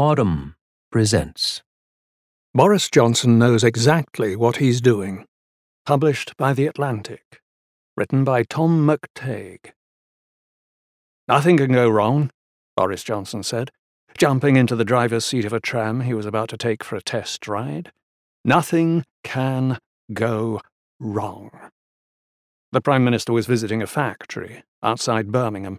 Audm presents. Boris Johnson knows exactly what he's doing. Published by The Atlantic. Written by Tom McTague. Nothing can go wrong, Boris Johnson said, jumping into the driver's seat of a tram he was about to take for a test ride. Nothing can go wrong. The Prime Minister was visiting a factory outside Birmingham,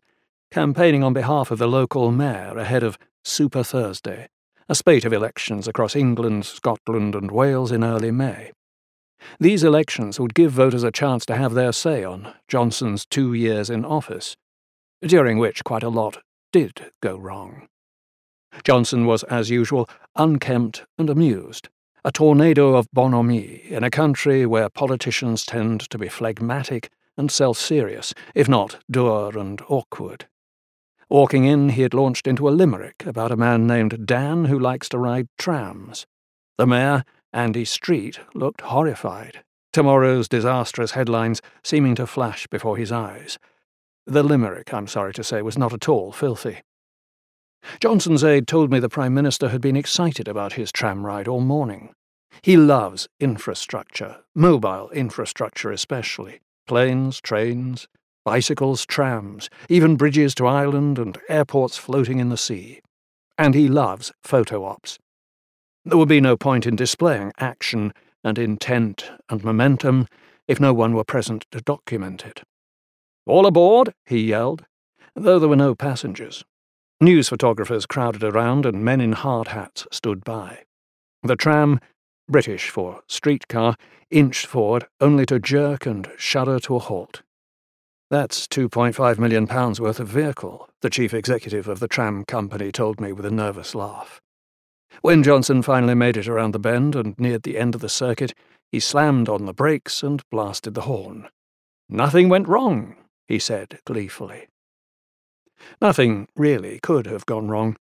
campaigning on behalf of the local mayor ahead of Super Thursday, a spate of elections across England, Scotland, and Wales in early May. These elections would give voters a chance to have their say on Johnson's two years in office, during which quite a lot did go wrong. Johnson was, as usual, unkempt and amused, a tornado of bonhomie in a country where politicians tend to be phlegmatic and self serious, if not dour and awkward. Walking in, he had launched into a limerick about a man named Dan who likes to ride trams. The mayor, Andy Street, looked horrified, tomorrow's disastrous headlines seeming to flash before his eyes. The limerick, I'm sorry to say, was not at all filthy. Johnson's aide told me the Prime Minister had been excited about his tram ride all morning. He loves infrastructure, mobile infrastructure especially planes, trains, bicycles, trams, even bridges to Ireland and airports floating in the sea. And he loves photo ops. There would be no point in displaying action and intent and momentum if no one were present to document it. All aboard, he yelled, though there were no passengers. News photographers crowded around and men in hard hats stood by. The tram, British for streetcar, inched forward only to jerk and shudder to a halt. That's £2.5 million worth of vehicle, the chief executive of the tram company told me with a nervous laugh. When Johnson finally made it around the bend and neared the end of the circuit, he slammed on the brakes and blasted the horn. Nothing went wrong, he said gleefully. Nothing really could have gone wrong.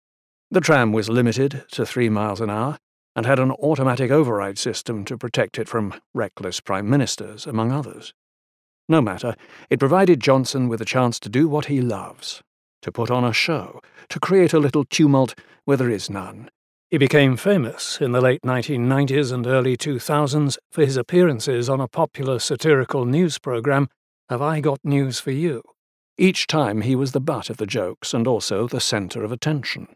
The tram was limited to three miles an hour and had an automatic override system to protect it from reckless prime ministers, among others. No matter, it provided Johnson with a chance to do what he loves to put on a show, to create a little tumult where there is none. He became famous in the late 1990s and early 2000s for his appearances on a popular satirical news program, Have I Got News for You? Each time he was the butt of the jokes and also the centre of attention.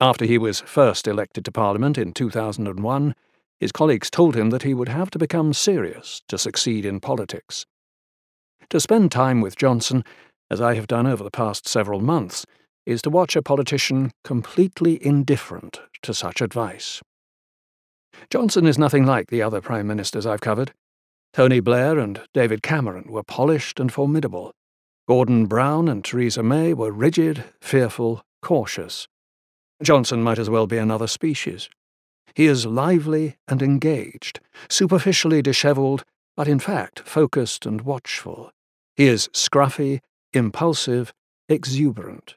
After he was first elected to Parliament in 2001, his colleagues told him that he would have to become serious to succeed in politics. To spend time with Johnson, as I have done over the past several months, is to watch a politician completely indifferent to such advice. Johnson is nothing like the other prime ministers I've covered. Tony Blair and David Cameron were polished and formidable. Gordon Brown and Theresa May were rigid, fearful, cautious. Johnson might as well be another species. He is lively and engaged, superficially dishevelled, but in fact focused and watchful. He is scruffy, impulsive, exuberant.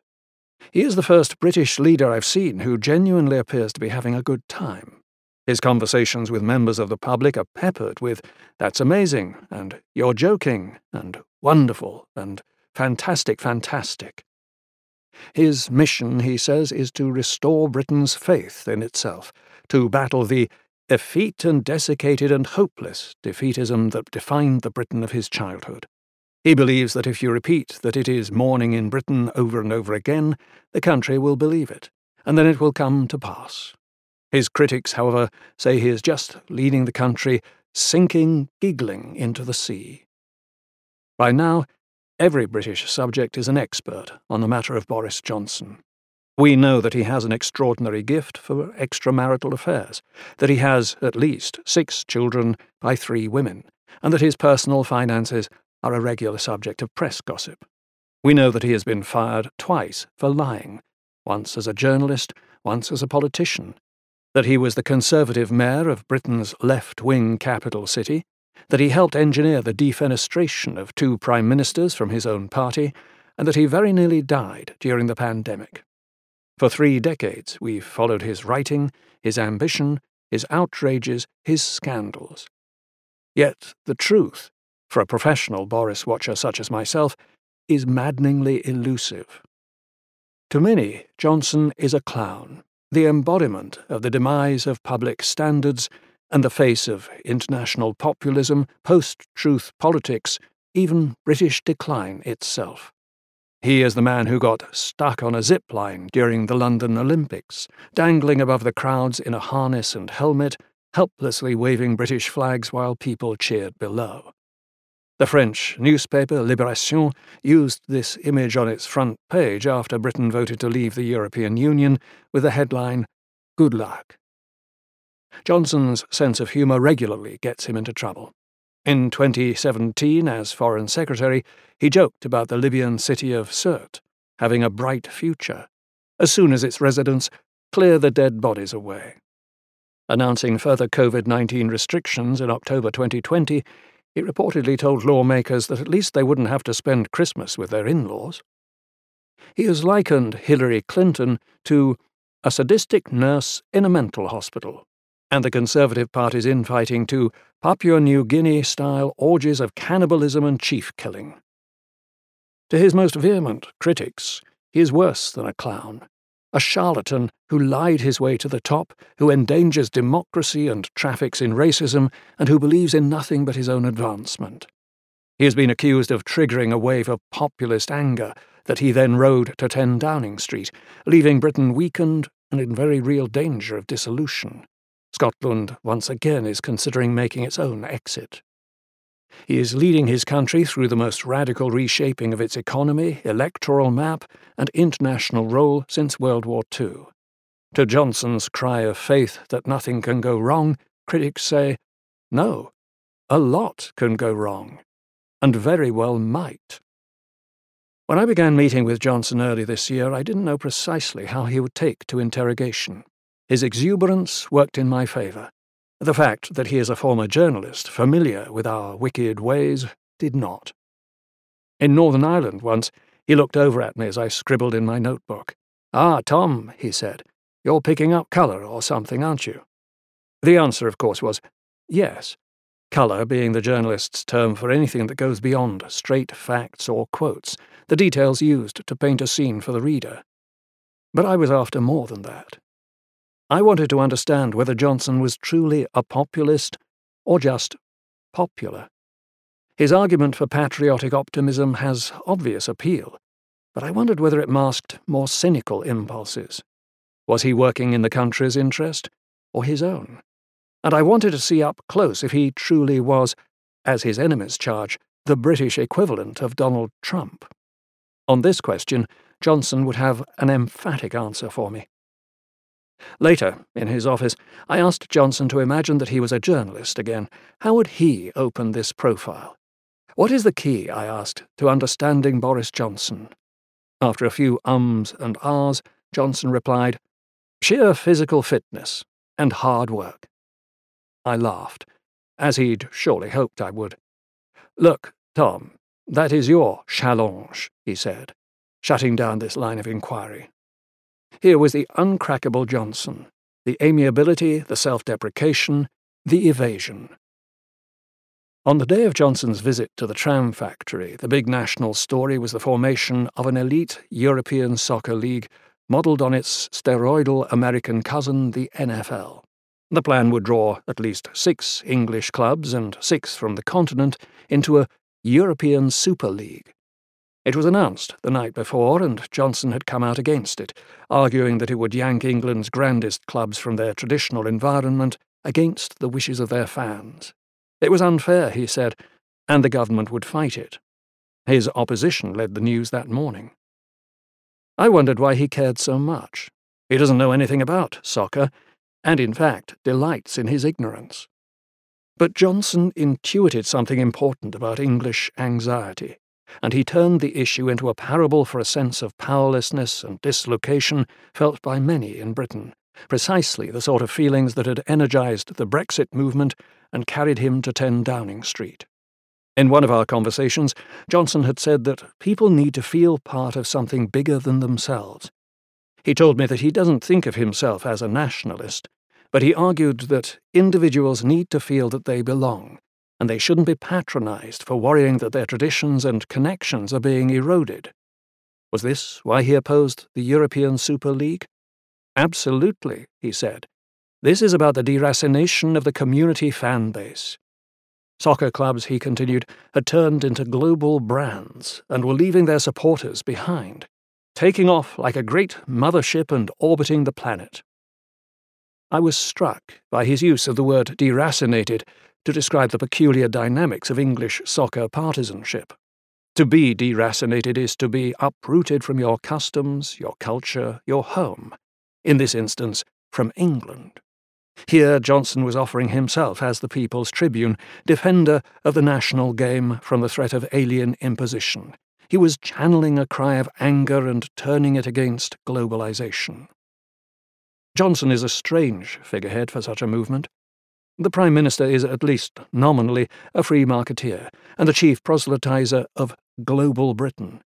He is the first British leader I've seen who genuinely appears to be having a good time. His conversations with members of the public are peppered with, that's amazing, and you're joking, and wonderful, and fantastic, fantastic. His mission, he says, is to restore Britain's faith in itself, to battle the effete and desiccated and hopeless defeatism that defined the Britain of his childhood. He believes that if you repeat that it is morning in Britain over and over again, the country will believe it, and then it will come to pass. His critics, however, say he is just leading the country sinking, giggling into the sea. By now, every British subject is an expert on the matter of Boris Johnson. We know that he has an extraordinary gift for extramarital affairs, that he has at least six children by three women, and that his personal finances are a regular subject of press gossip. We know that he has been fired twice for lying, once as a journalist, once as a politician, that he was the Conservative mayor of Britain's left wing capital city, that he helped engineer the defenestration of two prime ministers from his own party, and that he very nearly died during the pandemic. For three decades, we've followed his writing, his ambition, his outrages, his scandals. Yet the truth for a professional Boris watcher such as myself, is maddeningly elusive. To many, Johnson is a clown, the embodiment of the demise of public standards and the face of international populism, post truth politics, even British decline itself. He is the man who got stuck on a zip line during the London Olympics, dangling above the crowds in a harness and helmet, helplessly waving British flags while people cheered below. The French newspaper Libération used this image on its front page after Britain voted to leave the European Union with the headline, Good luck. Johnson's sense of humour regularly gets him into trouble. In 2017, as Foreign Secretary, he joked about the Libyan city of Sirte having a bright future, as soon as its residents clear the dead bodies away. Announcing further COVID 19 restrictions in October 2020, he reportedly told lawmakers that at least they wouldn't have to spend Christmas with their in laws. He has likened Hillary Clinton to a sadistic nurse in a mental hospital, and the Conservative Party's infighting to Papua New Guinea style orgies of cannibalism and chief killing. To his most vehement critics, he is worse than a clown a charlatan who lied his way to the top, who endangers democracy and traffics in racism, and who believes in nothing but his own advancement. He has been accused of triggering a wave of populist anger that he then rode to 10 Downing Street, leaving Britain weakened and in very real danger of dissolution. Scotland once again is considering making its own exit. He is leading his country through the most radical reshaping of its economy, electoral map, and international role since World War II. To Johnson's cry of faith that nothing can go wrong, critics say, no, a lot can go wrong, and very well might. When I began meeting with Johnson early this year, I didn't know precisely how he would take to interrogation. His exuberance worked in my favour. The fact that he is a former journalist, familiar with our wicked ways, did not. In Northern Ireland once, he looked over at me as I scribbled in my notebook. Ah, Tom, he said, you're picking up colour or something, aren't you? The answer, of course, was yes, colour being the journalist's term for anything that goes beyond straight facts or quotes, the details used to paint a scene for the reader. But I was after more than that. I wanted to understand whether Johnson was truly a populist or just popular. His argument for patriotic optimism has obvious appeal, but I wondered whether it masked more cynical impulses. Was he working in the country's interest or his own? And I wanted to see up close if he truly was, as his enemies charge, the British equivalent of Donald Trump. On this question, Johnson would have an emphatic answer for me. Later, in his office, I asked Johnson to imagine that he was a journalist again. How would he open this profile? What is the key, I asked, to understanding Boris Johnson? After a few ums and ahs, Johnson replied, Sheer physical fitness and hard work. I laughed, as he'd surely hoped I would. Look, Tom, that is your challenge, he said, shutting down this line of inquiry. Here was the uncrackable Johnson, the amiability, the self deprecation, the evasion. On the day of Johnson's visit to the tram factory, the big national story was the formation of an elite European soccer league modelled on its steroidal American cousin, the NFL. The plan would draw at least six English clubs and six from the continent into a European Super League, it was announced the night before, and Johnson had come out against it, arguing that it would yank England's grandest clubs from their traditional environment against the wishes of their fans. It was unfair, he said, and the government would fight it. His opposition led the news that morning. I wondered why he cared so much. He doesn't know anything about soccer, and in fact delights in his ignorance. But Johnson intuited something important about English anxiety and he turned the issue into a parable for a sense of powerlessness and dislocation felt by many in Britain, precisely the sort of feelings that had energised the Brexit movement and carried him to 10 Downing Street. In one of our conversations, Johnson had said that people need to feel part of something bigger than themselves. He told me that he doesn't think of himself as a nationalist, but he argued that individuals need to feel that they belong, and they shouldn't be patronized for worrying that their traditions and connections are being eroded. Was this why he opposed the European Super League? Absolutely, he said. This is about the deracination of the community fan base. Soccer clubs, he continued, had turned into global brands and were leaving their supporters behind, taking off like a great mothership and orbiting the planet. I was struck by his use of the word deracinated to describe the peculiar dynamics of English soccer partisanship. To be deracinated is to be uprooted from your customs, your culture, your home, in this instance, from England. Here Johnson was offering himself as the People's Tribune, defender of the national game from the threat of alien imposition. He was channeling a cry of anger and turning it against globalization. Johnson is a strange figurehead for such a movement. The Prime Minister is, at least nominally, a free marketeer and the chief proselytizer of global Britain.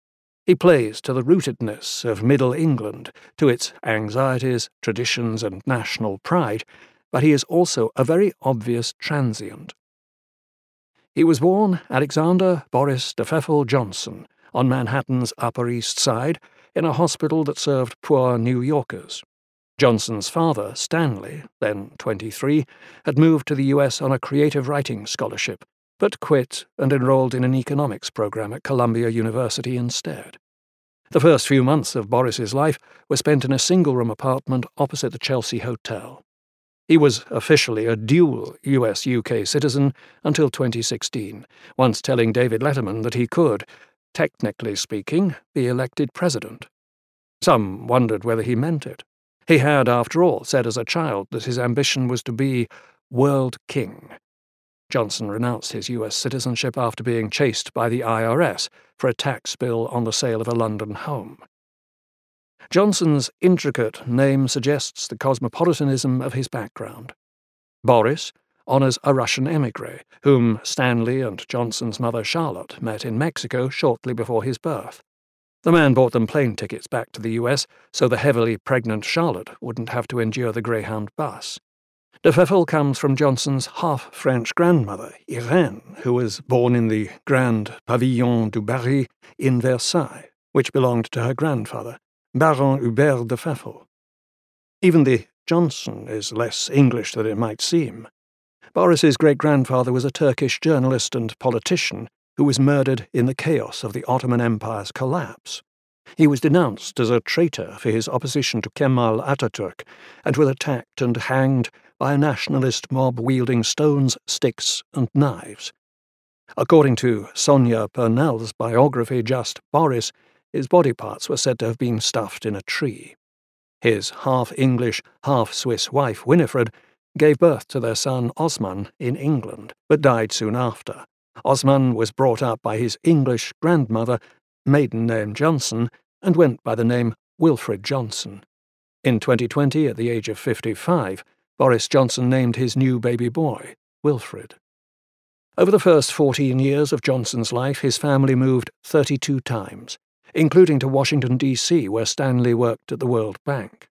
He plays to the rootedness of Middle England, to its anxieties, traditions, and national pride, but he is also a very obvious transient. He was born Alexander Boris de Pfeffel Johnson on Manhattan's Upper East Side in a hospital that served poor New Yorkers. Johnson's father, Stanley, then 23, had moved to the US on a creative writing scholarship, but quit and enrolled in an economics program at Columbia University instead. The first few months of Boris's life were spent in a single room apartment opposite the Chelsea Hotel. He was officially a dual US UK citizen until 2016, once telling David Letterman that he could, technically speaking, be elected president. Some wondered whether he meant it. He had, after all, said as a child that his ambition was to be world king. Johnson renounced his US citizenship after being chased by the IRS for a tax bill on the sale of a London home. Johnson's intricate name suggests the cosmopolitanism of his background. Boris honours a Russian emigre, whom Stanley and Johnson's mother Charlotte met in Mexico shortly before his birth. The man bought them plane tickets back to the US so the heavily pregnant Charlotte wouldn't have to endure the Greyhound bus. De Pfeffel comes from Johnson's half French grandmother, Irene, who was born in the Grand Pavillon du Barry in Versailles, which belonged to her grandfather, Baron Hubert de Pfeffel. Even the Johnson is less English than it might seem. Boris's great grandfather was a Turkish journalist and politician who was murdered in the chaos of the Ottoman Empire's collapse. He was denounced as a traitor for his opposition to Kemal Ataturk and was attacked and hanged by a nationalist mob wielding stones, sticks, and knives. According to Sonia Purnell's biography, Just Boris, his body parts were said to have been stuffed in a tree. His half English, half Swiss wife, Winifred, gave birth to their son Osman in England, but died soon after. Osman was brought up by his English grandmother, maiden name Johnson, and went by the name Wilfred Johnson. In 2020, at the age of 55, Boris Johnson named his new baby boy Wilfred. Over the first 14 years of Johnson's life, his family moved 32 times, including to Washington, D.C., where Stanley worked at the World Bank.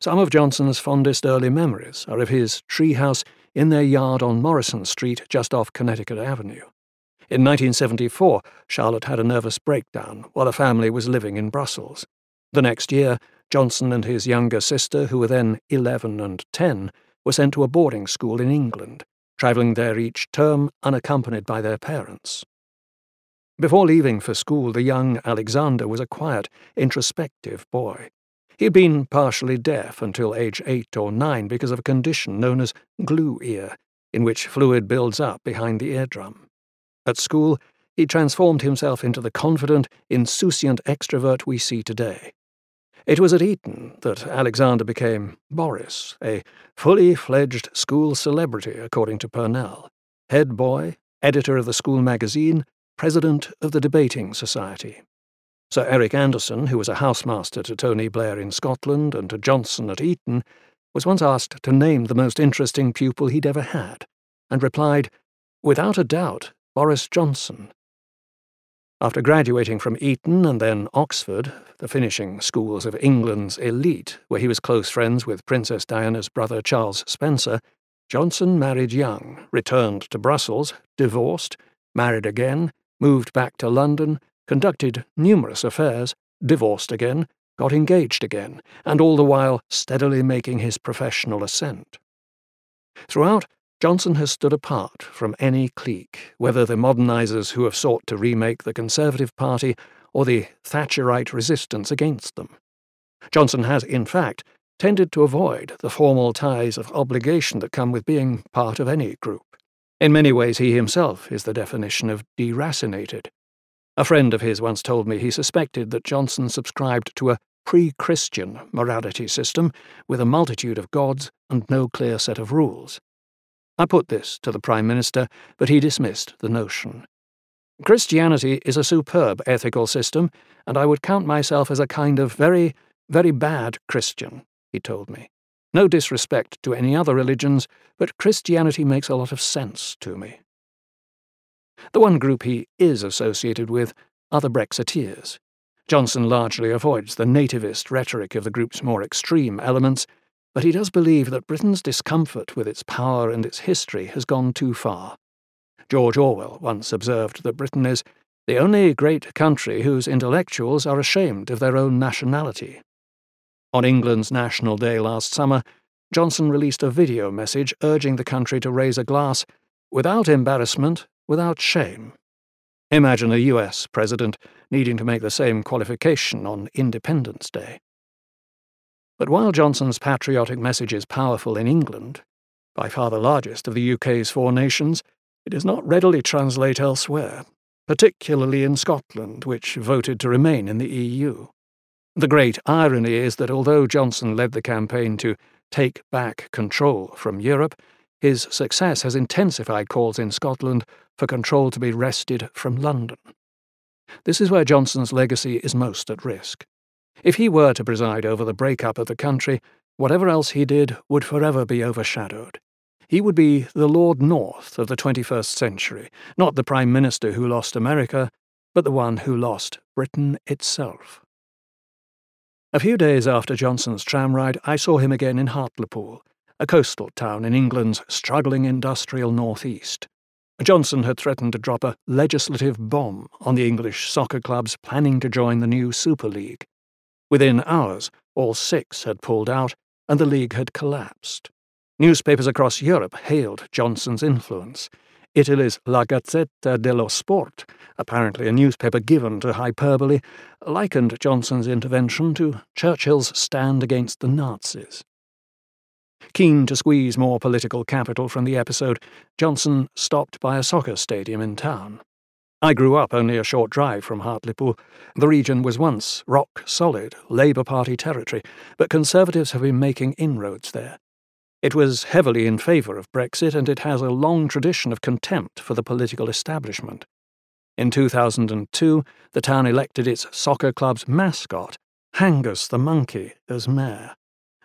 Some of Johnson's fondest early memories are of his treehouse in their yard on Morrison Street, just off Connecticut Avenue. In 1974, Charlotte had a nervous breakdown while the family was living in Brussels. The next year, Johnson and his younger sister, who were then 11 and 10, were sent to a boarding school in England, travelling there each term unaccompanied by their parents. Before leaving for school, the young Alexander was a quiet, introspective boy. He had been partially deaf until age eight or nine because of a condition known as glue ear, in which fluid builds up behind the eardrum. At school, he transformed himself into the confident, insouciant extrovert we see today. It was at Eton that Alexander became Boris, a fully fledged school celebrity, according to Purnell, head boy, editor of the school magazine, president of the debating society. Sir Eric Anderson, who was a housemaster to Tony Blair in Scotland and to Johnson at Eton, was once asked to name the most interesting pupil he'd ever had, and replied, Without a doubt, Boris Johnson. After graduating from Eton and then Oxford, the finishing schools of England's elite, where he was close friends with Princess Diana's brother Charles Spencer, Johnson married young, returned to Brussels, divorced, married again, moved back to London, conducted numerous affairs, divorced again, got engaged again, and all the while steadily making his professional ascent. Throughout, Johnson has stood apart from any clique, whether the modernisers who have sought to remake the Conservative Party or the Thatcherite resistance against them. Johnson has, in fact, tended to avoid the formal ties of obligation that come with being part of any group. In many ways, he himself is the definition of deracinated. A friend of his once told me he suspected that Johnson subscribed to a pre Christian morality system with a multitude of gods and no clear set of rules. I put this to the Prime Minister, but he dismissed the notion. Christianity is a superb ethical system, and I would count myself as a kind of very, very bad Christian, he told me. No disrespect to any other religions, but Christianity makes a lot of sense to me. The one group he is associated with are the Brexiteers. Johnson largely avoids the nativist rhetoric of the group's more extreme elements, but he does believe that Britain's discomfort with its power and its history has gone too far. George Orwell once observed that Britain is the only great country whose intellectuals are ashamed of their own nationality. On England's National Day last summer, Johnson released a video message urging the country to raise a glass without embarrassment, without shame. Imagine a US president needing to make the same qualification on Independence Day. But while Johnson's patriotic message is powerful in England, by far the largest of the UK's four nations, it does not readily translate elsewhere, particularly in Scotland, which voted to remain in the EU. The great irony is that although Johnson led the campaign to take back control from Europe, his success has intensified calls in Scotland for control to be wrested from London. This is where Johnson's legacy is most at risk. If he were to preside over the break-up of the country, whatever else he did would forever be overshadowed. He would be the Lord North of the 21st century, not the Prime Minister who lost America, but the one who lost Britain itself. A few days after Johnson's tram ride, I saw him again in Hartlepool, a coastal town in England's struggling industrial northeast. Johnson had threatened to drop a legislative bomb on the English soccer clubs planning to join the new Super League. Within hours, all six had pulled out, and the league had collapsed. Newspapers across Europe hailed Johnson's influence. Italy's La Gazzetta dello Sport, apparently a newspaper given to hyperbole, likened Johnson's intervention to Churchill's stand against the Nazis. Keen to squeeze more political capital from the episode, Johnson stopped by a soccer stadium in town. I grew up only a short drive from Hartlepool. The region was once rock solid Labour Party territory, but Conservatives have been making inroads there. It was heavily in favour of Brexit, and it has a long tradition of contempt for the political establishment. In 2002, the town elected its soccer club's mascot, Hangus the monkey, as mayor.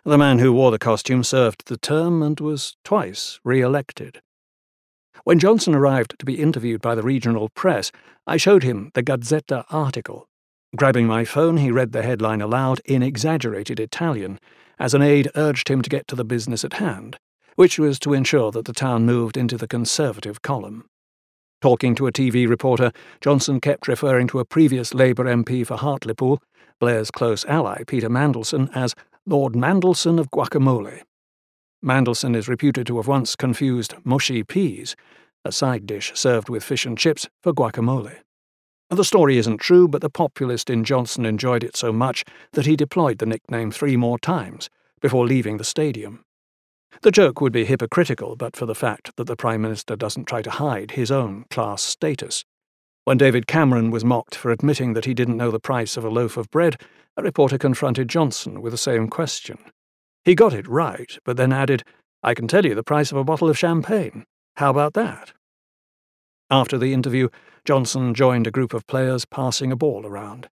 The man who wore the costume served the term and was twice re elected. When Johnson arrived to be interviewed by the regional press, I showed him the Gazzetta article. Grabbing my phone, he read the headline aloud in exaggerated Italian as an aide urged him to get to the business at hand, which was to ensure that the town moved into the Conservative column. Talking to a TV reporter, Johnson kept referring to a previous Labour MP for Hartlepool, Blair's close ally Peter Mandelson, as Lord Mandelson of Guacamole. Mandelson is reputed to have once confused mushy peas, a side dish served with fish and chips, for guacamole. The story isn't true, but the populist in Johnson enjoyed it so much that he deployed the nickname three more times before leaving the stadium. The joke would be hypocritical but for the fact that the Prime Minister doesn't try to hide his own class status. When David Cameron was mocked for admitting that he didn't know the price of a loaf of bread, a reporter confronted Johnson with the same question. He got it right, but then added, I can tell you the price of a bottle of champagne. How about that? After the interview, Johnson joined a group of players passing a ball around.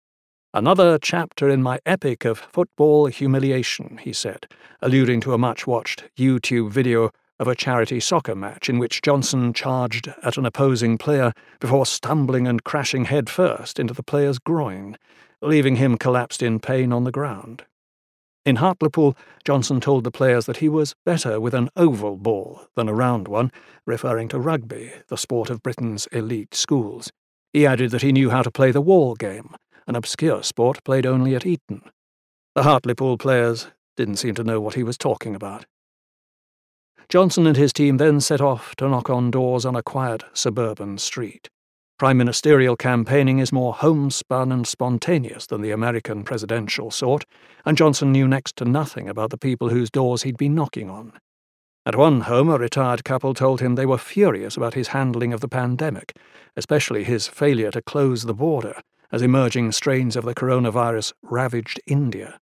Another chapter in my epic of football humiliation, he said, alluding to a much watched YouTube video of a charity soccer match in which Johnson charged at an opposing player before stumbling and crashing headfirst into the player's groin, leaving him collapsed in pain on the ground. In Hartlepool, Johnson told the players that he was better with an oval ball than a round one, referring to rugby, the sport of Britain's elite schools. He added that he knew how to play the wall game, an obscure sport played only at Eton. The Hartlepool players didn't seem to know what he was talking about. Johnson and his team then set off to knock on doors on a quiet suburban street. Prime ministerial campaigning is more homespun and spontaneous than the American presidential sort, and Johnson knew next to nothing about the people whose doors he'd been knocking on. At one home, a retired couple told him they were furious about his handling of the pandemic, especially his failure to close the border as emerging strains of the coronavirus ravaged India.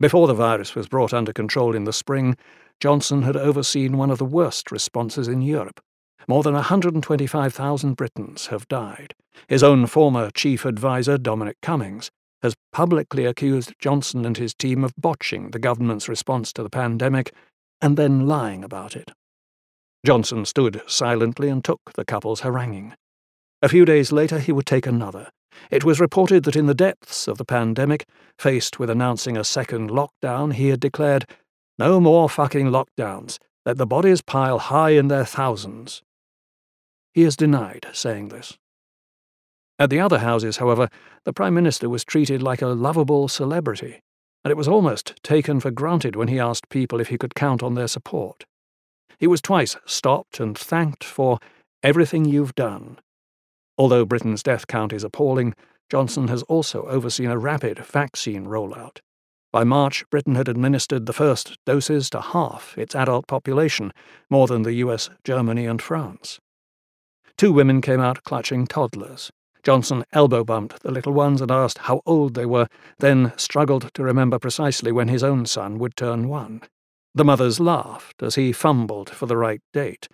Before the virus was brought under control in the spring, Johnson had overseen one of the worst responses in Europe. More than 125,000 Britons have died. His own former chief adviser, Dominic Cummings, has publicly accused Johnson and his team of botching the government's response to the pandemic and then lying about it. Johnson stood silently and took the couple's haranguing. A few days later, he would take another. It was reported that in the depths of the pandemic, faced with announcing a second lockdown, he had declared, no more fucking lockdowns. Let the bodies pile high in their thousands. He has denied saying this. At the other houses, however, the Prime Minister was treated like a lovable celebrity, and it was almost taken for granted when he asked people if he could count on their support. He was twice stopped and thanked for everything you've done. Although Britain's death count is appalling, Johnson has also overseen a rapid vaccine rollout. By March, Britain had administered the first doses to half its adult population, more than the US, Germany, and France. Two women came out clutching toddlers. Johnson elbow bumped the little ones and asked how old they were, then struggled to remember precisely when his own son would turn one. The mothers laughed as he fumbled for the right date,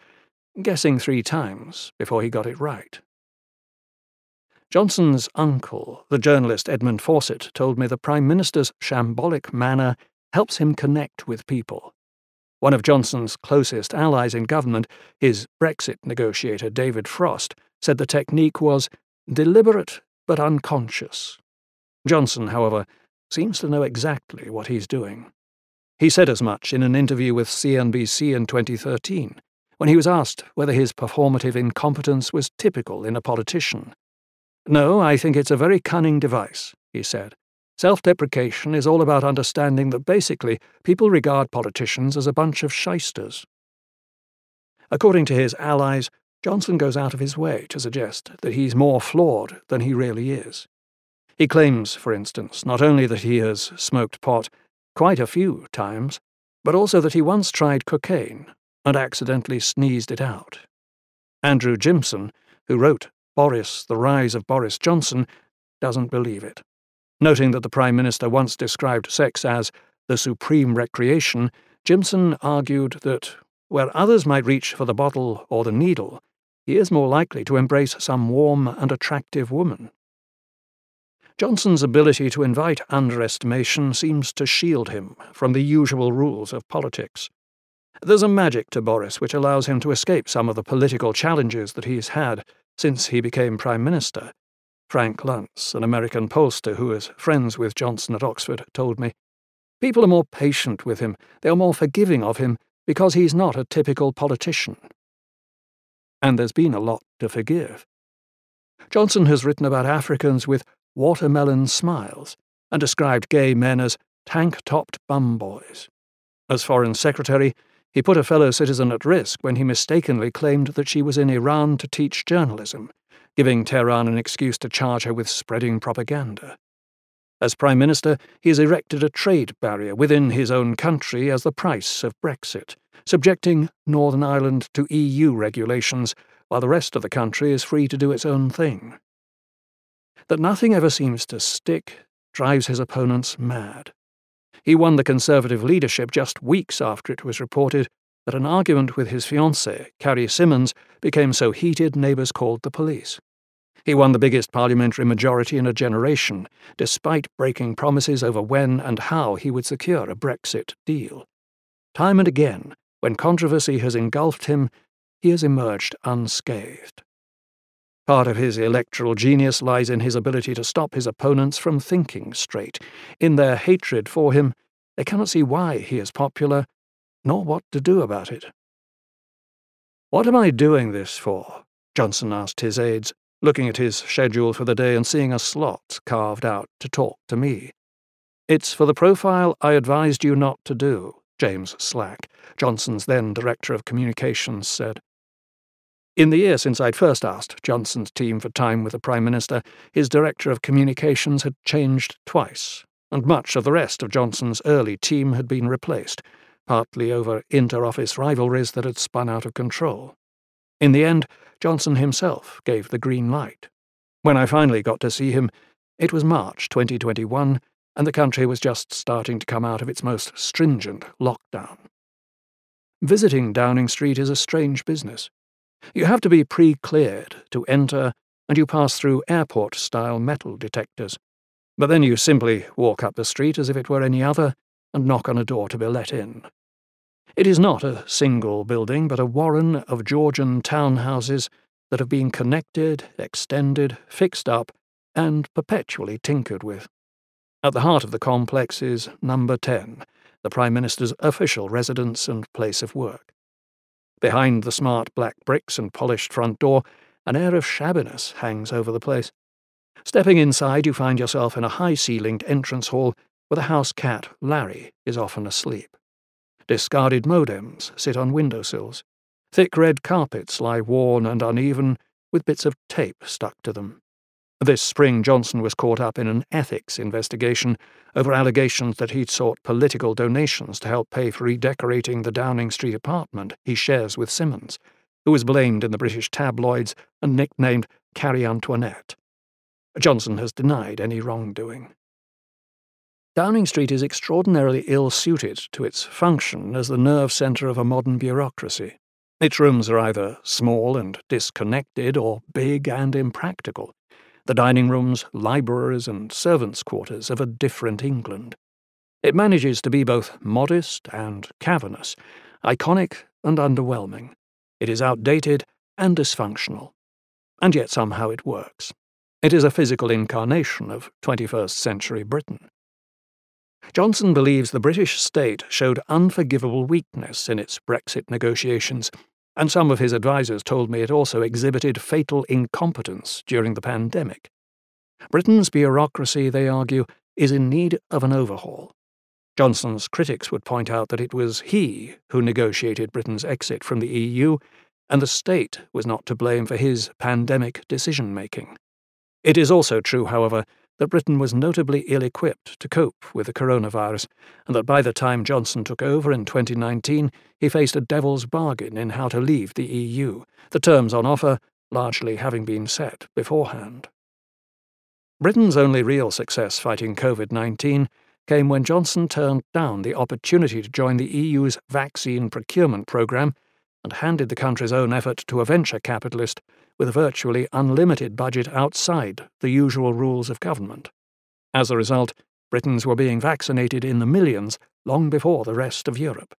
guessing three times before he got it right. Johnson's uncle, the journalist Edmund Fawcett, told me the Prime Minister's shambolic manner helps him connect with people. One of Johnson's closest allies in government, his Brexit negotiator David Frost, said the technique was deliberate but unconscious. Johnson, however, seems to know exactly what he's doing. He said as much in an interview with CNBC in 2013, when he was asked whether his performative incompetence was typical in a politician. No, I think it's a very cunning device, he said. Self deprecation is all about understanding that basically people regard politicians as a bunch of shysters. According to his allies, Johnson goes out of his way to suggest that he's more flawed than he really is. He claims, for instance, not only that he has smoked pot quite a few times, but also that he once tried cocaine and accidentally sneezed it out. Andrew Gimson, who wrote Boris, The Rise of Boris Johnson, doesn't believe it. Noting that the Prime Minister once described sex as the supreme recreation, Gimson argued that where others might reach for the bottle or the needle, he is more likely to embrace some warm and attractive woman. Johnson's ability to invite underestimation seems to shield him from the usual rules of politics. There's a magic to Boris which allows him to escape some of the political challenges that he's had since he became Prime Minister. Frank Luntz, an American pollster who is friends with Johnson at Oxford, told me. People are more patient with him, they are more forgiving of him, because he's not a typical politician. And there's been a lot to forgive. Johnson has written about Africans with watermelon smiles and described gay men as tank topped bum boys. As Foreign Secretary, he put a fellow citizen at risk when he mistakenly claimed that she was in Iran to teach journalism, giving Tehran an excuse to charge her with spreading propaganda. As Prime Minister, he has erected a trade barrier within his own country as the price of Brexit, subjecting Northern Ireland to EU regulations while the rest of the country is free to do its own thing. That nothing ever seems to stick drives his opponents mad. He won the Conservative leadership just weeks after it was reported that an argument with his fiancée, Carrie Symonds, became so heated neighbours called the police. He won the biggest parliamentary majority in a generation, despite breaking promises over when and how he would secure a Brexit deal. Time and again, when controversy has engulfed him, he has emerged unscathed. Part of his electoral genius lies in his ability to stop his opponents from thinking straight. In their hatred for him, they cannot see why he is popular, nor what to do about it. What am I doing this for? Johnson asked his aides, looking at his schedule for the day and seeing a slot carved out to talk to me. It's for the profile I advised you not to do, James Slack, Johnson's then Director of Communications, said. In the year since I'd first asked Johnson's team for time with the Prime Minister, his Director of Communications had changed twice, and much of the rest of Johnson's early team had been replaced, partly over inter office rivalries that had spun out of control. In the end, Johnson himself gave the green light. When I finally got to see him, it was March 2021, and the country was just starting to come out of its most stringent lockdown. Visiting Downing Street is a strange business. You have to be pre cleared to enter, and you pass through airport style metal detectors. But then you simply walk up the street as if it were any other and knock on a door to be let in. It is not a single building, but a warren of Georgian townhouses that have been connected, extended, fixed up, and perpetually tinkered with. At the heart of the complex is Number 10, the Prime Minister's official residence and place of work. Behind the smart black bricks and polished front door, an air of shabbiness hangs over the place. Stepping inside, you find yourself in a high ceilinged entrance hall where the house cat, Larry, is often asleep. Discarded modems sit on windowsills. Thick red carpets lie worn and uneven, with bits of tape stuck to them. This spring, Johnson was caught up in an ethics investigation over allegations that he'd sought political donations to help pay for redecorating the Downing Street apartment he shares with Symonds, who was blamed in the British tabloids and nicknamed Carrie Antoinette. Johnson has denied any wrongdoing. Downing Street is extraordinarily ill suited to its function as the nerve centre of a modern bureaucracy. Its rooms are either small and disconnected or big and impractical the dining rooms, libraries, and servants' quarters of a different England. It manages to be both modest and cavernous, iconic and underwhelming. It is outdated and dysfunctional. And yet somehow it works. It is a physical incarnation of 21st century Britain. Johnson believes the British state showed unforgivable weakness in its Brexit negotiations and some of his advisers told me it also exhibited fatal incompetence during the pandemic. Britain's bureaucracy, they argue, is in need of an overhaul. Johnson's critics would point out that it was he who negotiated Britain's exit from the EU, and the state was not to blame for his pandemic decision making. It is also true, however, that Britain was notably ill equipped to cope with the coronavirus, and that by the time Johnson took over in 2019, he faced a devil's bargain in how to leave the EU, the terms on offer largely having been set beforehand. Britain's only real success fighting COVID 19 came when Johnson turned down the opportunity to join the EU's vaccine procurement programme and handed the country's own effort to a venture capitalist with a virtually unlimited budget outside the usual rules of government. As a result, Britons were being vaccinated in the millions long before the rest of Europe.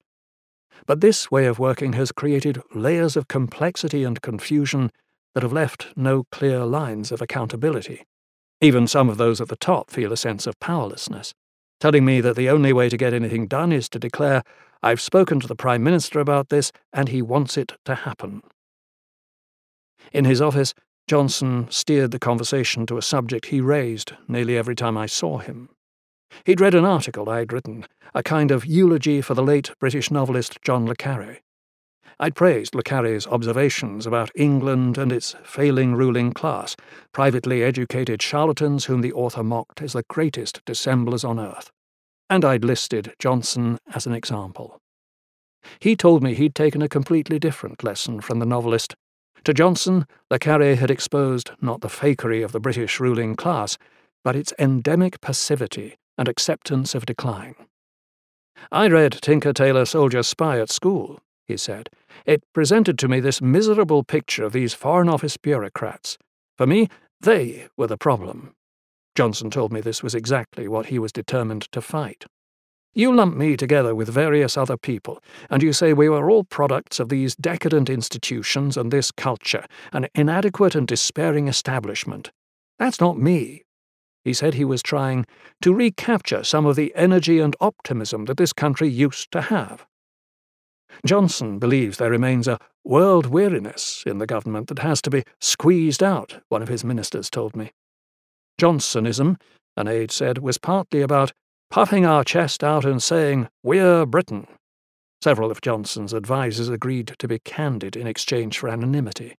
But this way of working has created layers of complexity and confusion that have left no clear lines of accountability. Even some of those at the top feel a sense of powerlessness, telling me that the only way to get anything done is to declare, I've spoken to the Prime Minister about this and he wants it to happen. In his office, Johnson steered the conversation to a subject he raised nearly every time I saw him. He'd read an article I'd written, a kind of eulogy for the late British novelist John le Carre. I'd praised le Carre's observations about England and its failing ruling class, privately educated charlatans whom the author mocked as the greatest dissemblers on earth. And I'd listed Johnson as an example. He told me he'd taken a completely different lesson from the novelist to Johnson, Le Carre had exposed not the fakery of the British ruling class, but its endemic passivity and acceptance of decline. I read Tinker Tailor Soldier Spy at school, he said. It presented to me this miserable picture of these Foreign Office bureaucrats. For me, they were the problem. Johnson told me this was exactly what he was determined to fight. You lump me together with various other people, and you say we were all products of these decadent institutions and this culture, an inadequate and despairing establishment. That's not me. He said he was trying to recapture some of the energy and optimism that this country used to have. Johnson believes there remains a world weariness in the government that has to be squeezed out, one of his ministers told me. Johnsonism, an aide said, was partly about puffing our chest out and saying, We're Britain. Several of Johnson's advisers agreed to be candid in exchange for anonymity.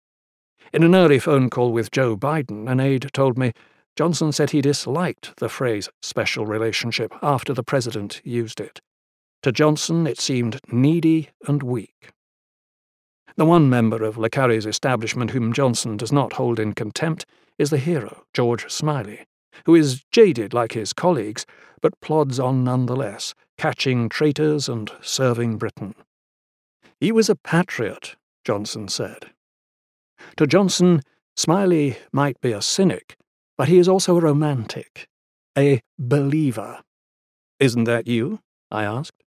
In an early phone call with Joe Biden, an aide told me Johnson said he disliked the phrase special relationship after the president used it. To Johnson, it seemed needy and weak. The one member of Le Carre's establishment whom Johnson does not hold in contempt is the hero, George Smiley, who is jaded like his colleagues, but plods on nonetheless, catching traitors and serving Britain. He was a patriot, Johnson said. To Johnson, Smiley might be a cynic, but he is also a romantic, a believer. Isn't that you? I asked.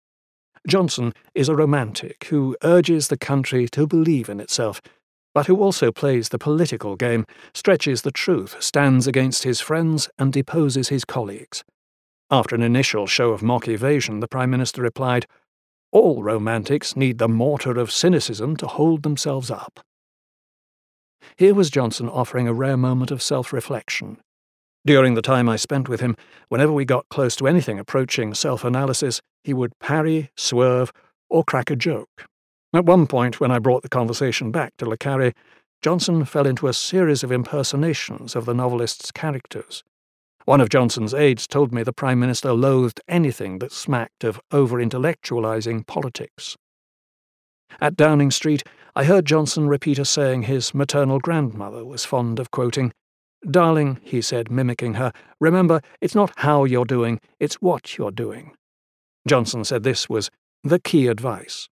Johnson is a romantic who urges the country to believe in itself, but who also plays the political game, stretches the truth, stands against his friends, and deposes his colleagues. After an initial show of mock evasion, the Prime Minister replied, All romantics need the mortar of cynicism to hold themselves up. Here was Johnson offering a rare moment of self reflection. During the time I spent with him, whenever we got close to anything approaching self analysis, he would parry, swerve, or crack a joke. At one point, when I brought the conversation back to Le Carre, Johnson fell into a series of impersonations of the novelist's characters. One of Johnson's aides told me the Prime Minister loathed anything that smacked of over intellectualizing politics. At Downing Street, I heard Johnson repeat a saying his maternal grandmother was fond of quoting Darling, he said, mimicking her, remember, it's not how you're doing, it's what you're doing. Johnson said this was the key advice.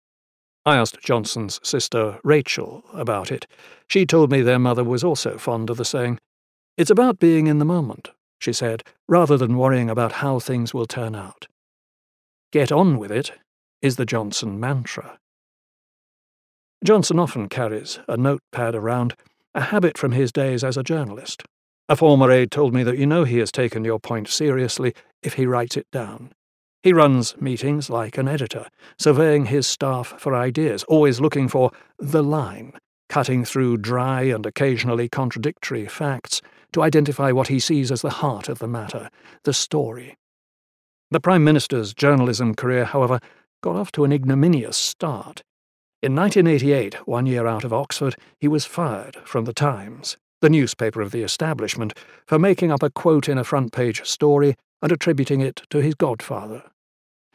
I asked Johnson's sister, Rachel, about it. She told me their mother was also fond of the saying. It's about being in the moment, she said, rather than worrying about how things will turn out. Get on with it is the Johnson mantra. Johnson often carries a notepad around, a habit from his days as a journalist. A former aide told me that you know he has taken your point seriously if he writes it down. He runs meetings like an editor, surveying his staff for ideas, always looking for the line, cutting through dry and occasionally contradictory facts to identify what he sees as the heart of the matter, the story. The Prime Minister's journalism career, however, got off to an ignominious start. In 1988, one year out of Oxford, he was fired from The Times the newspaper of the establishment, for making up a quote in a front page story and attributing it to his godfather.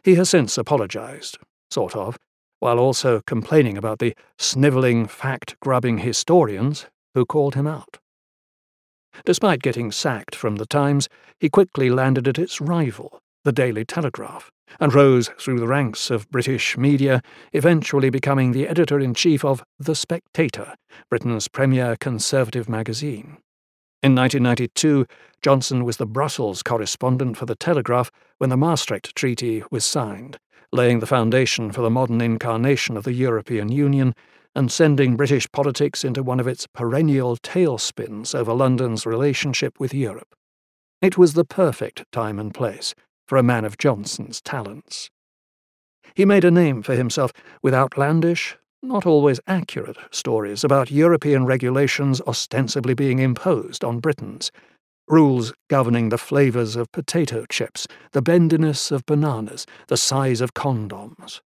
He has since apologised, sort of, while also complaining about the snivelling, fact grubbing historians who called him out. Despite getting sacked from the Times, he quickly landed at its rival, the Daily Telegraph, and rose through the ranks of British media, eventually becoming the editor in chief of The Spectator, Britain's premier conservative magazine. In 1992, Johnson was the Brussels correspondent for The Telegraph when the Maastricht Treaty was signed, laying the foundation for the modern incarnation of the European Union and sending British politics into one of its perennial tailspins over London's relationship with Europe. It was the perfect time and place for a man of Johnson's talents. He made a name for himself with outlandish, not always accurate, stories about European regulations ostensibly being imposed on Britons, rules governing the flavours of potato chips, the bendiness of bananas, the size of condoms.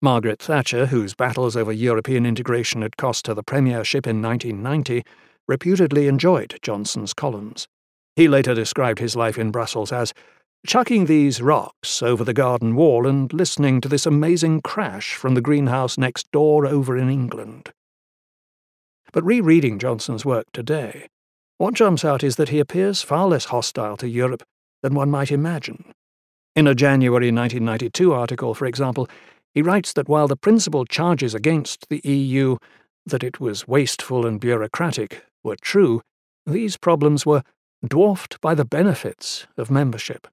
Margaret Thatcher, whose battles over European integration had cost her the premiership in 1990, reputedly enjoyed Johnson's columns. He later described his life in Brussels as chucking these rocks over the garden wall and listening to this amazing crash from the greenhouse next door over in England. But rereading Johnson's work today, what jumps out is that he appears far less hostile to Europe than one might imagine. In a January 1992 article, for example, he writes that while the principal charges against the EU, that it was wasteful and bureaucratic, were true, these problems were dwarfed by the benefits of membership.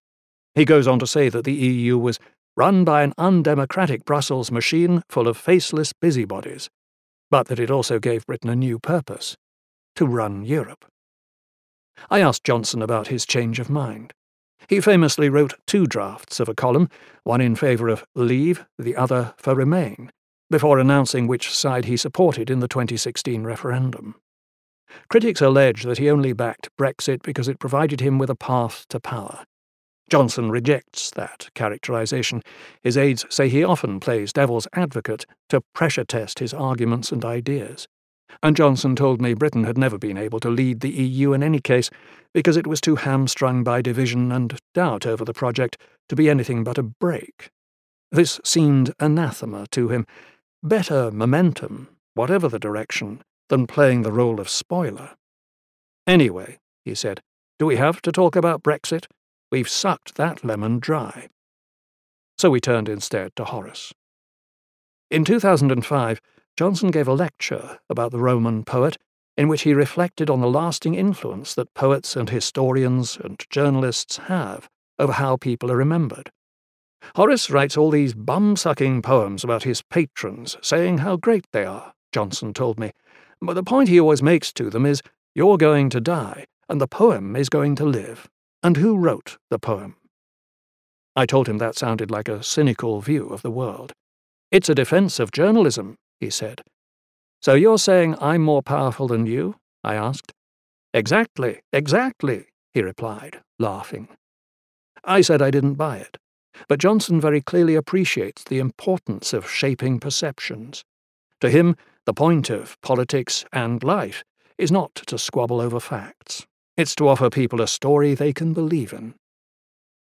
He goes on to say that the EU was run by an undemocratic Brussels machine full of faceless busybodies, but that it also gave Britain a new purpose to run Europe. I asked Johnson about his change of mind. He famously wrote two drafts of a column, one in favour of Leave, the other for Remain, before announcing which side he supported in the 2016 referendum. Critics allege that he only backed Brexit because it provided him with a path to power. Johnson rejects that characterization. His aides say he often plays devil's advocate to pressure test his arguments and ideas. And Johnson told me Britain had never been able to lead the EU in any case because it was too hamstrung by division and doubt over the project to be anything but a break. This seemed anathema to him. Better momentum, whatever the direction, than playing the role of spoiler. Anyway, he said, do we have to talk about Brexit? We've sucked that lemon dry. So we turned instead to Horace. In 2005, Johnson gave a lecture about the Roman poet in which he reflected on the lasting influence that poets and historians and journalists have over how people are remembered. Horace writes all these bum sucking poems about his patrons, saying how great they are, Johnson told me. But the point he always makes to them is you're going to die, and the poem is going to live. And who wrote the poem? I told him that sounded like a cynical view of the world. It's a defense of journalism, he said. So you're saying I'm more powerful than you? I asked. Exactly, exactly, he replied, laughing. I said I didn't buy it, but Johnson very clearly appreciates the importance of shaping perceptions. To him, the point of politics and life is not to squabble over facts. It's to offer people a story they can believe in.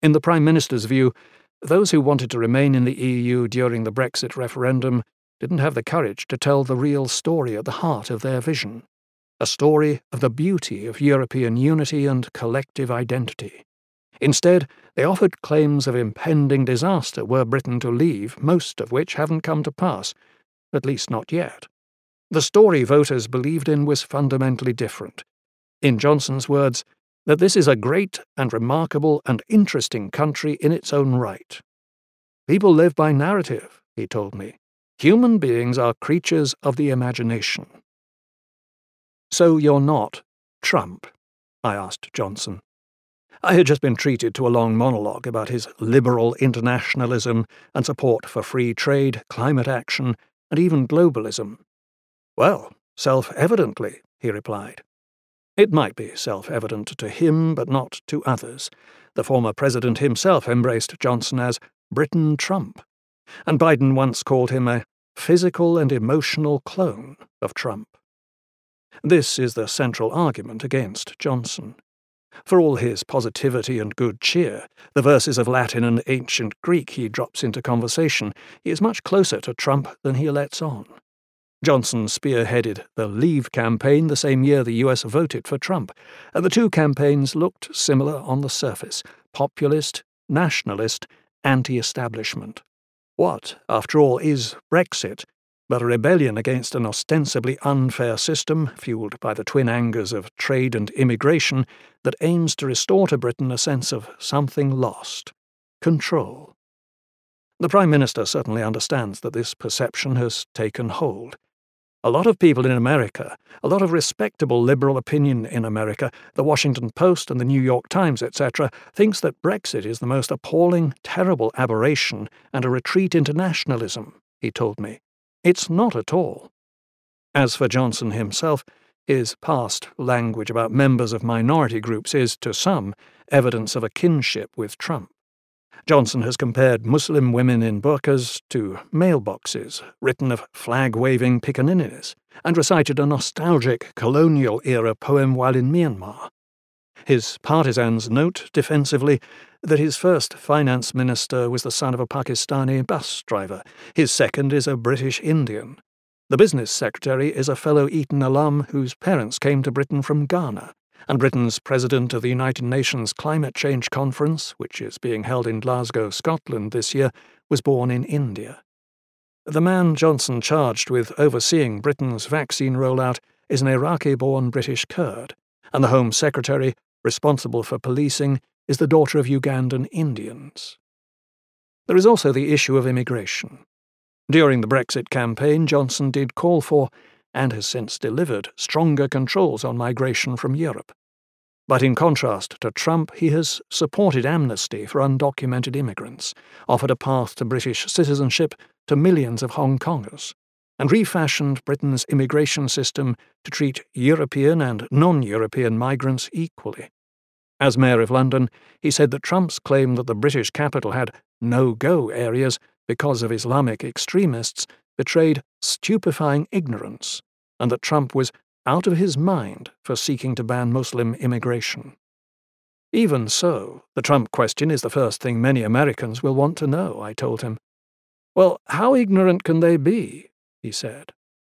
In the Prime Minister's view, those who wanted to remain in the EU during the Brexit referendum didn't have the courage to tell the real story at the heart of their vision a story of the beauty of European unity and collective identity. Instead, they offered claims of impending disaster were Britain to leave, most of which haven't come to pass, at least not yet. The story voters believed in was fundamentally different in Johnson's words, that this is a great and remarkable and interesting country in its own right. People live by narrative, he told me. Human beings are creatures of the imagination. So you're not Trump? I asked Johnson. I had just been treated to a long monologue about his liberal internationalism and support for free trade, climate action, and even globalism. Well, self evidently, he replied. It might be self evident to him, but not to others. The former president himself embraced Johnson as Britain Trump, and Biden once called him a physical and emotional clone of Trump. This is the central argument against Johnson. For all his positivity and good cheer, the verses of Latin and ancient Greek he drops into conversation, he is much closer to Trump than he lets on. Johnson spearheaded the Leave campaign the same year the US voted for Trump, and the two campaigns looked similar on the surface populist, nationalist, anti establishment. What, after all, is Brexit but a rebellion against an ostensibly unfair system, fueled by the twin angers of trade and immigration, that aims to restore to Britain a sense of something lost control? The Prime Minister certainly understands that this perception has taken hold. A lot of people in America, a lot of respectable liberal opinion in America, the Washington Post and the New York Times, etc., thinks that Brexit is the most appalling, terrible aberration and a retreat into nationalism, he told me. It's not at all. As for Johnson himself, his past language about members of minority groups is, to some, evidence of a kinship with Trump. Johnson has compared Muslim women in burqas to mailboxes written of flag waving pickaninnies, and recited a nostalgic colonial era poem while in Myanmar. His partisans note defensively that his first finance minister was the son of a Pakistani bus driver, his second is a British Indian. The business secretary is a fellow Eton alum whose parents came to Britain from Ghana and Britain's president of the United Nations Climate Change Conference, which is being held in Glasgow, Scotland this year, was born in India. The man Johnson charged with overseeing Britain's vaccine rollout is an Iraqi born British Kurd, and the Home Secretary, responsible for policing, is the daughter of Ugandan Indians. There is also the issue of immigration. During the Brexit campaign, Johnson did call for and has since delivered stronger controls on migration from Europe. But in contrast to Trump, he has supported amnesty for undocumented immigrants, offered a path to British citizenship to millions of Hong Kongers, and refashioned Britain's immigration system to treat European and non European migrants equally. As Mayor of London, he said that Trump's claim that the British capital had no go areas because of Islamic extremists betrayed stupefying ignorance, and that Trump was out of his mind for seeking to ban Muslim immigration. Even so, the Trump question is the first thing many Americans will want to know, I told him. Well, how ignorant can they be? he said.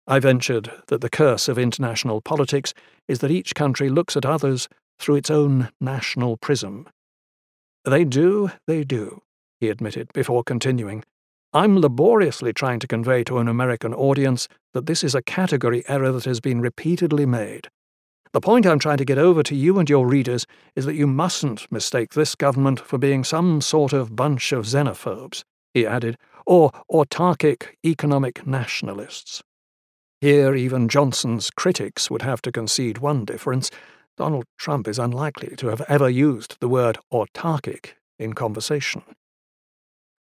I ventured that the curse of international politics is that each country looks at others through its own national prism. They do, they do, he admitted before continuing. I'm laboriously trying to convey to an American audience that this is a category error that has been repeatedly made. The point I'm trying to get over to you and your readers is that you mustn't mistake this government for being some sort of bunch of xenophobes, he added, or autarkic economic nationalists. Here, even Johnson's critics would have to concede one difference. Donald Trump is unlikely to have ever used the word autarkic in conversation.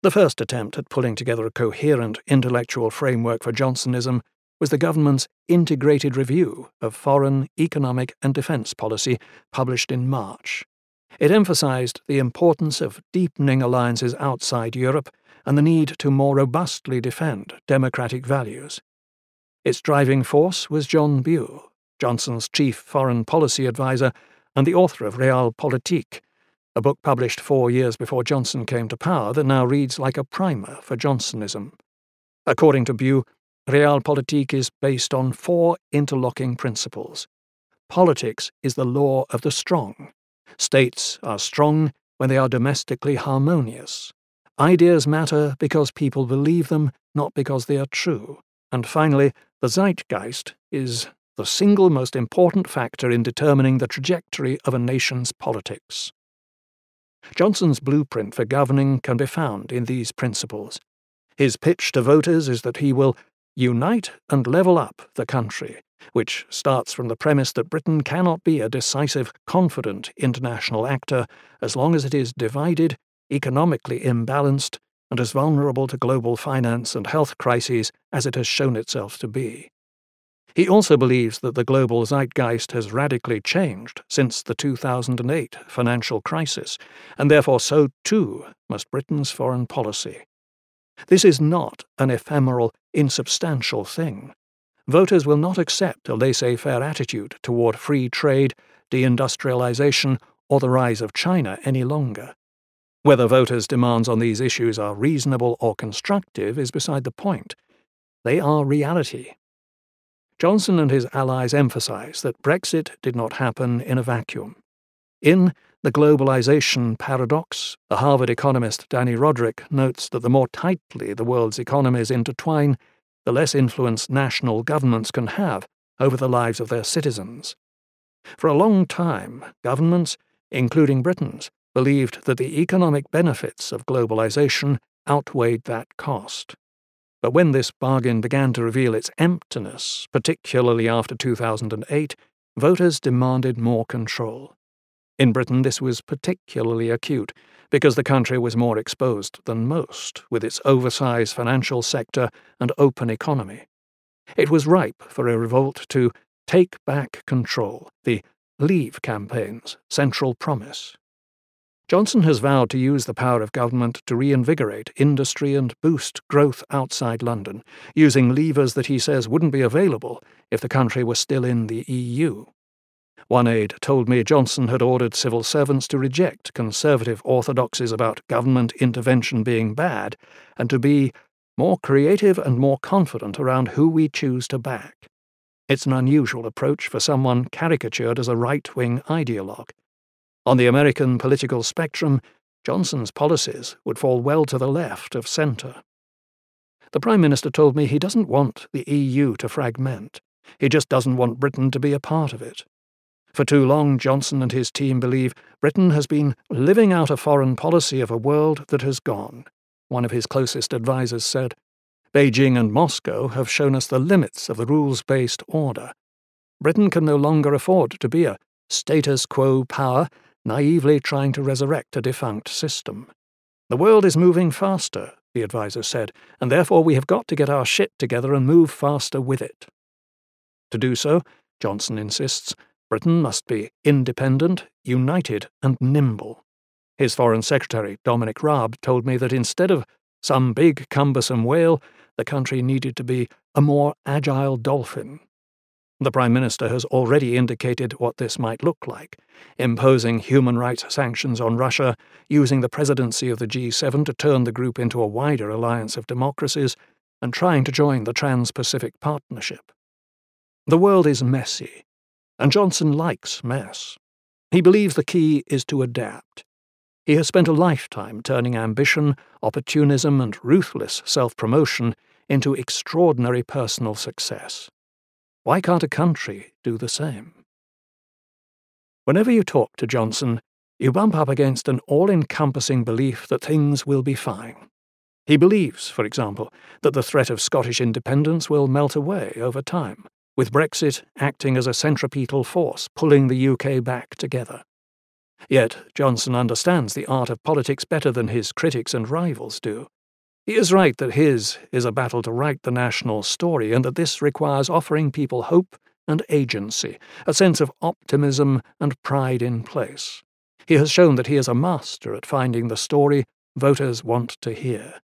The first attempt at pulling together a coherent intellectual framework for Johnsonism was the government's Integrated Review of Foreign, Economic and Defence Policy, published in March. It emphasised the importance of deepening alliances outside Europe and the need to more robustly defend democratic values. Its driving force was John Bew, Johnson's chief foreign policy adviser and the author of Realpolitik, a book published four years before Johnson came to power that now reads like a primer for Johnsonism. According to Bew, Realpolitik is based on four interlocking principles. Politics is the law of the strong. States are strong when they are domestically harmonious. Ideas matter because people believe them, not because they are true. And finally, the zeitgeist is the single most important factor in determining the trajectory of a nation's politics. Johnson's blueprint for governing can be found in these principles. His pitch to voters is that he will unite and level up the country, which starts from the premise that Britain cannot be a decisive, confident international actor as long as it is divided, economically imbalanced, and as vulnerable to global finance and health crises as it has shown itself to be. He also believes that the global zeitgeist has radically changed since the 2008 financial crisis, and therefore so too must Britain's foreign policy. This is not an ephemeral, insubstantial thing. Voters will not accept a laissez faire attitude toward free trade, deindustrialization, or the rise of China any longer. Whether voters' demands on these issues are reasonable or constructive is beside the point. They are reality Johnson and his allies emphasize that Brexit did not happen in a vacuum. In The Globalization Paradox, the Harvard economist Dani Rodrik notes that the more tightly the world's economies intertwine, the less influence national governments can have over the lives of their citizens. For a long time, governments, including Britain's, believed that the economic benefits of globalization outweighed that cost. But when this bargain began to reveal its emptiness, particularly after 2008, voters demanded more control. In Britain, this was particularly acute because the country was more exposed than most, with its oversized financial sector and open economy. It was ripe for a revolt to take back control, the Leave campaign's central promise. Johnson has vowed to use the power of government to reinvigorate industry and boost growth outside London, using levers that he says wouldn't be available if the country were still in the EU. One aide told me Johnson had ordered civil servants to reject conservative orthodoxies about government intervention being bad and to be more creative and more confident around who we choose to back. It's an unusual approach for someone caricatured as a right wing ideologue. On the American political spectrum, Johnson's policies would fall well to the left of centre. The Prime Minister told me he doesn't want the EU to fragment. He just doesn't want Britain to be a part of it. For too long, Johnson and his team believe Britain has been living out a foreign policy of a world that has gone, one of his closest advisers said. Beijing and Moscow have shown us the limits of the rules based order. Britain can no longer afford to be a status quo power naively trying to resurrect a defunct system. The world is moving faster, the adviser said, and therefore we have got to get our shit together and move faster with it. To do so, Johnson insists, Britain must be independent, united, and nimble. His Foreign Secretary, Dominic Raab, told me that instead of some big, cumbersome whale, the country needed to be a more agile dolphin. The Prime Minister has already indicated what this might look like imposing human rights sanctions on Russia, using the presidency of the G7 to turn the group into a wider alliance of democracies, and trying to join the Trans Pacific Partnership. The world is messy, and Johnson likes mess. He believes the key is to adapt. He has spent a lifetime turning ambition, opportunism, and ruthless self promotion into extraordinary personal success. Why can't a country do the same? Whenever you talk to Johnson, you bump up against an all encompassing belief that things will be fine. He believes, for example, that the threat of Scottish independence will melt away over time, with Brexit acting as a centripetal force pulling the UK back together. Yet Johnson understands the art of politics better than his critics and rivals do. He is right that his is a battle to write the national story, and that this requires offering people hope and agency, a sense of optimism and pride in place. He has shown that he is a master at finding the story voters want to hear.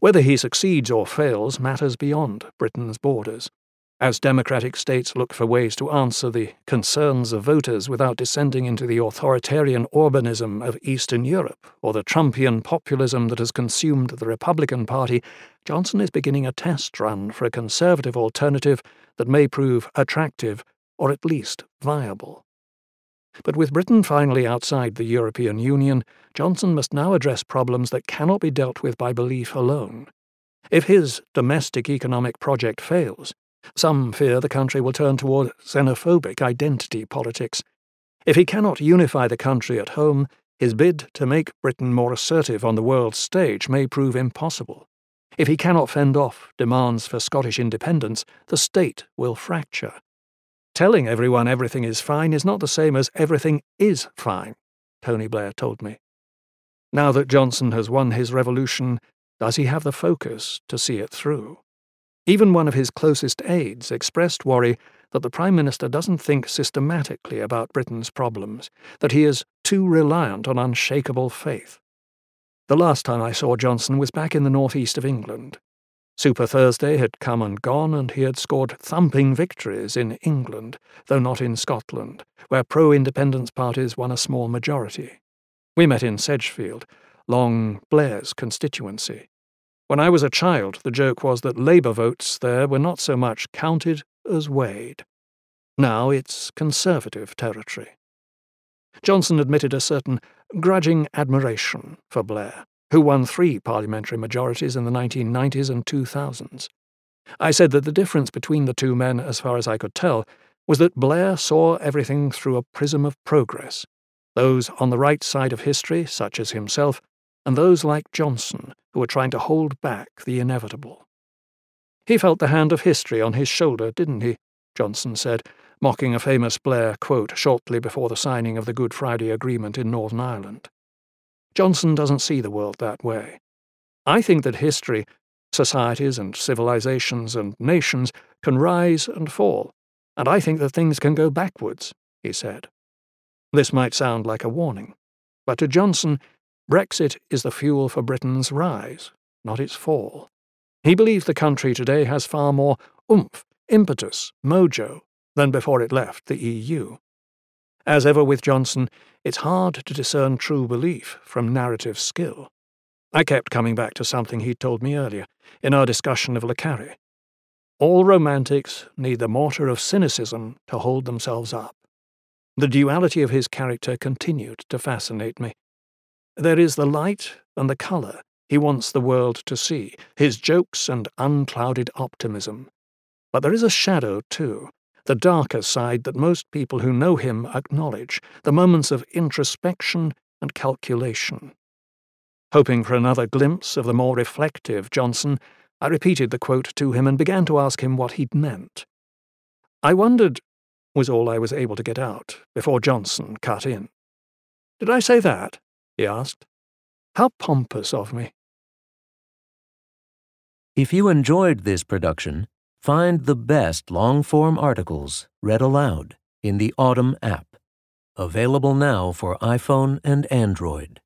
Whether he succeeds or fails matters beyond Britain's borders. As democratic states look for ways to answer the concerns of voters without descending into the authoritarian Orbanism of Eastern Europe or the Trumpian populism that has consumed the Republican Party, Johnson is beginning a test run for a conservative alternative that may prove attractive or at least viable. But with Britain finally outside the European Union, Johnson must now address problems that cannot be dealt with by belief alone. If his domestic economic project fails, some fear the country will turn toward xenophobic identity politics. If he cannot unify the country at home, his bid to make Britain more assertive on the world stage may prove impossible. If he cannot fend off demands for Scottish independence, the state will fracture. Telling everyone everything is fine is not the same as everything is fine, Tony Blair told me. Now that Johnson has won his revolution, does he have the focus to see it through? Even one of his closest aides expressed worry that the Prime Minister doesn't think systematically about Britain's problems, that he is too reliant on unshakable faith. The last time I saw Johnson was back in the northeast of England. Super Thursday had come and gone, and he had scored thumping victories in England, though not in Scotland, where pro independence parties won a small majority. We met in Sedgefield, Long Blair's constituency. When I was a child, the joke was that Labour votes there were not so much counted as weighed. Now it's Conservative territory. Johnson admitted a certain grudging admiration for Blair, who won three parliamentary majorities in the 1990s and 2000s. I said that the difference between the two men, as far as I could tell, was that Blair saw everything through a prism of progress. Those on the right side of history, such as himself, and those like Johnson who were trying to hold back the inevitable. He felt the hand of history on his shoulder, didn't he? Johnson said, mocking a famous Blair quote shortly before the signing of the Good Friday Agreement in Northern Ireland. Johnson doesn't see the world that way. I think that history, societies and civilizations and nations can rise and fall, and I think that things can go backwards, he said. This might sound like a warning, but to Johnson, Brexit is the fuel for Britain's rise, not its fall. He believes the country today has far more oomph, impetus, mojo than before it left the EU. As ever with Johnson, it's hard to discern true belief from narrative skill. I kept coming back to something he'd told me earlier, in our discussion of Le Carre. All romantics need the mortar of cynicism to hold themselves up. The duality of his character continued to fascinate me. There is the light and the colour he wants the world to see, his jokes and unclouded optimism. But there is a shadow, too, the darker side that most people who know him acknowledge, the moments of introspection and calculation. Hoping for another glimpse of the more reflective Johnson, I repeated the quote to him and began to ask him what he'd meant. I wondered, was all I was able to get out, before Johnson cut in. Did I say that? He asked. How pompous of me. If you enjoyed this production, find the best long form articles read aloud in the Audm app, available now for iPhone and Android.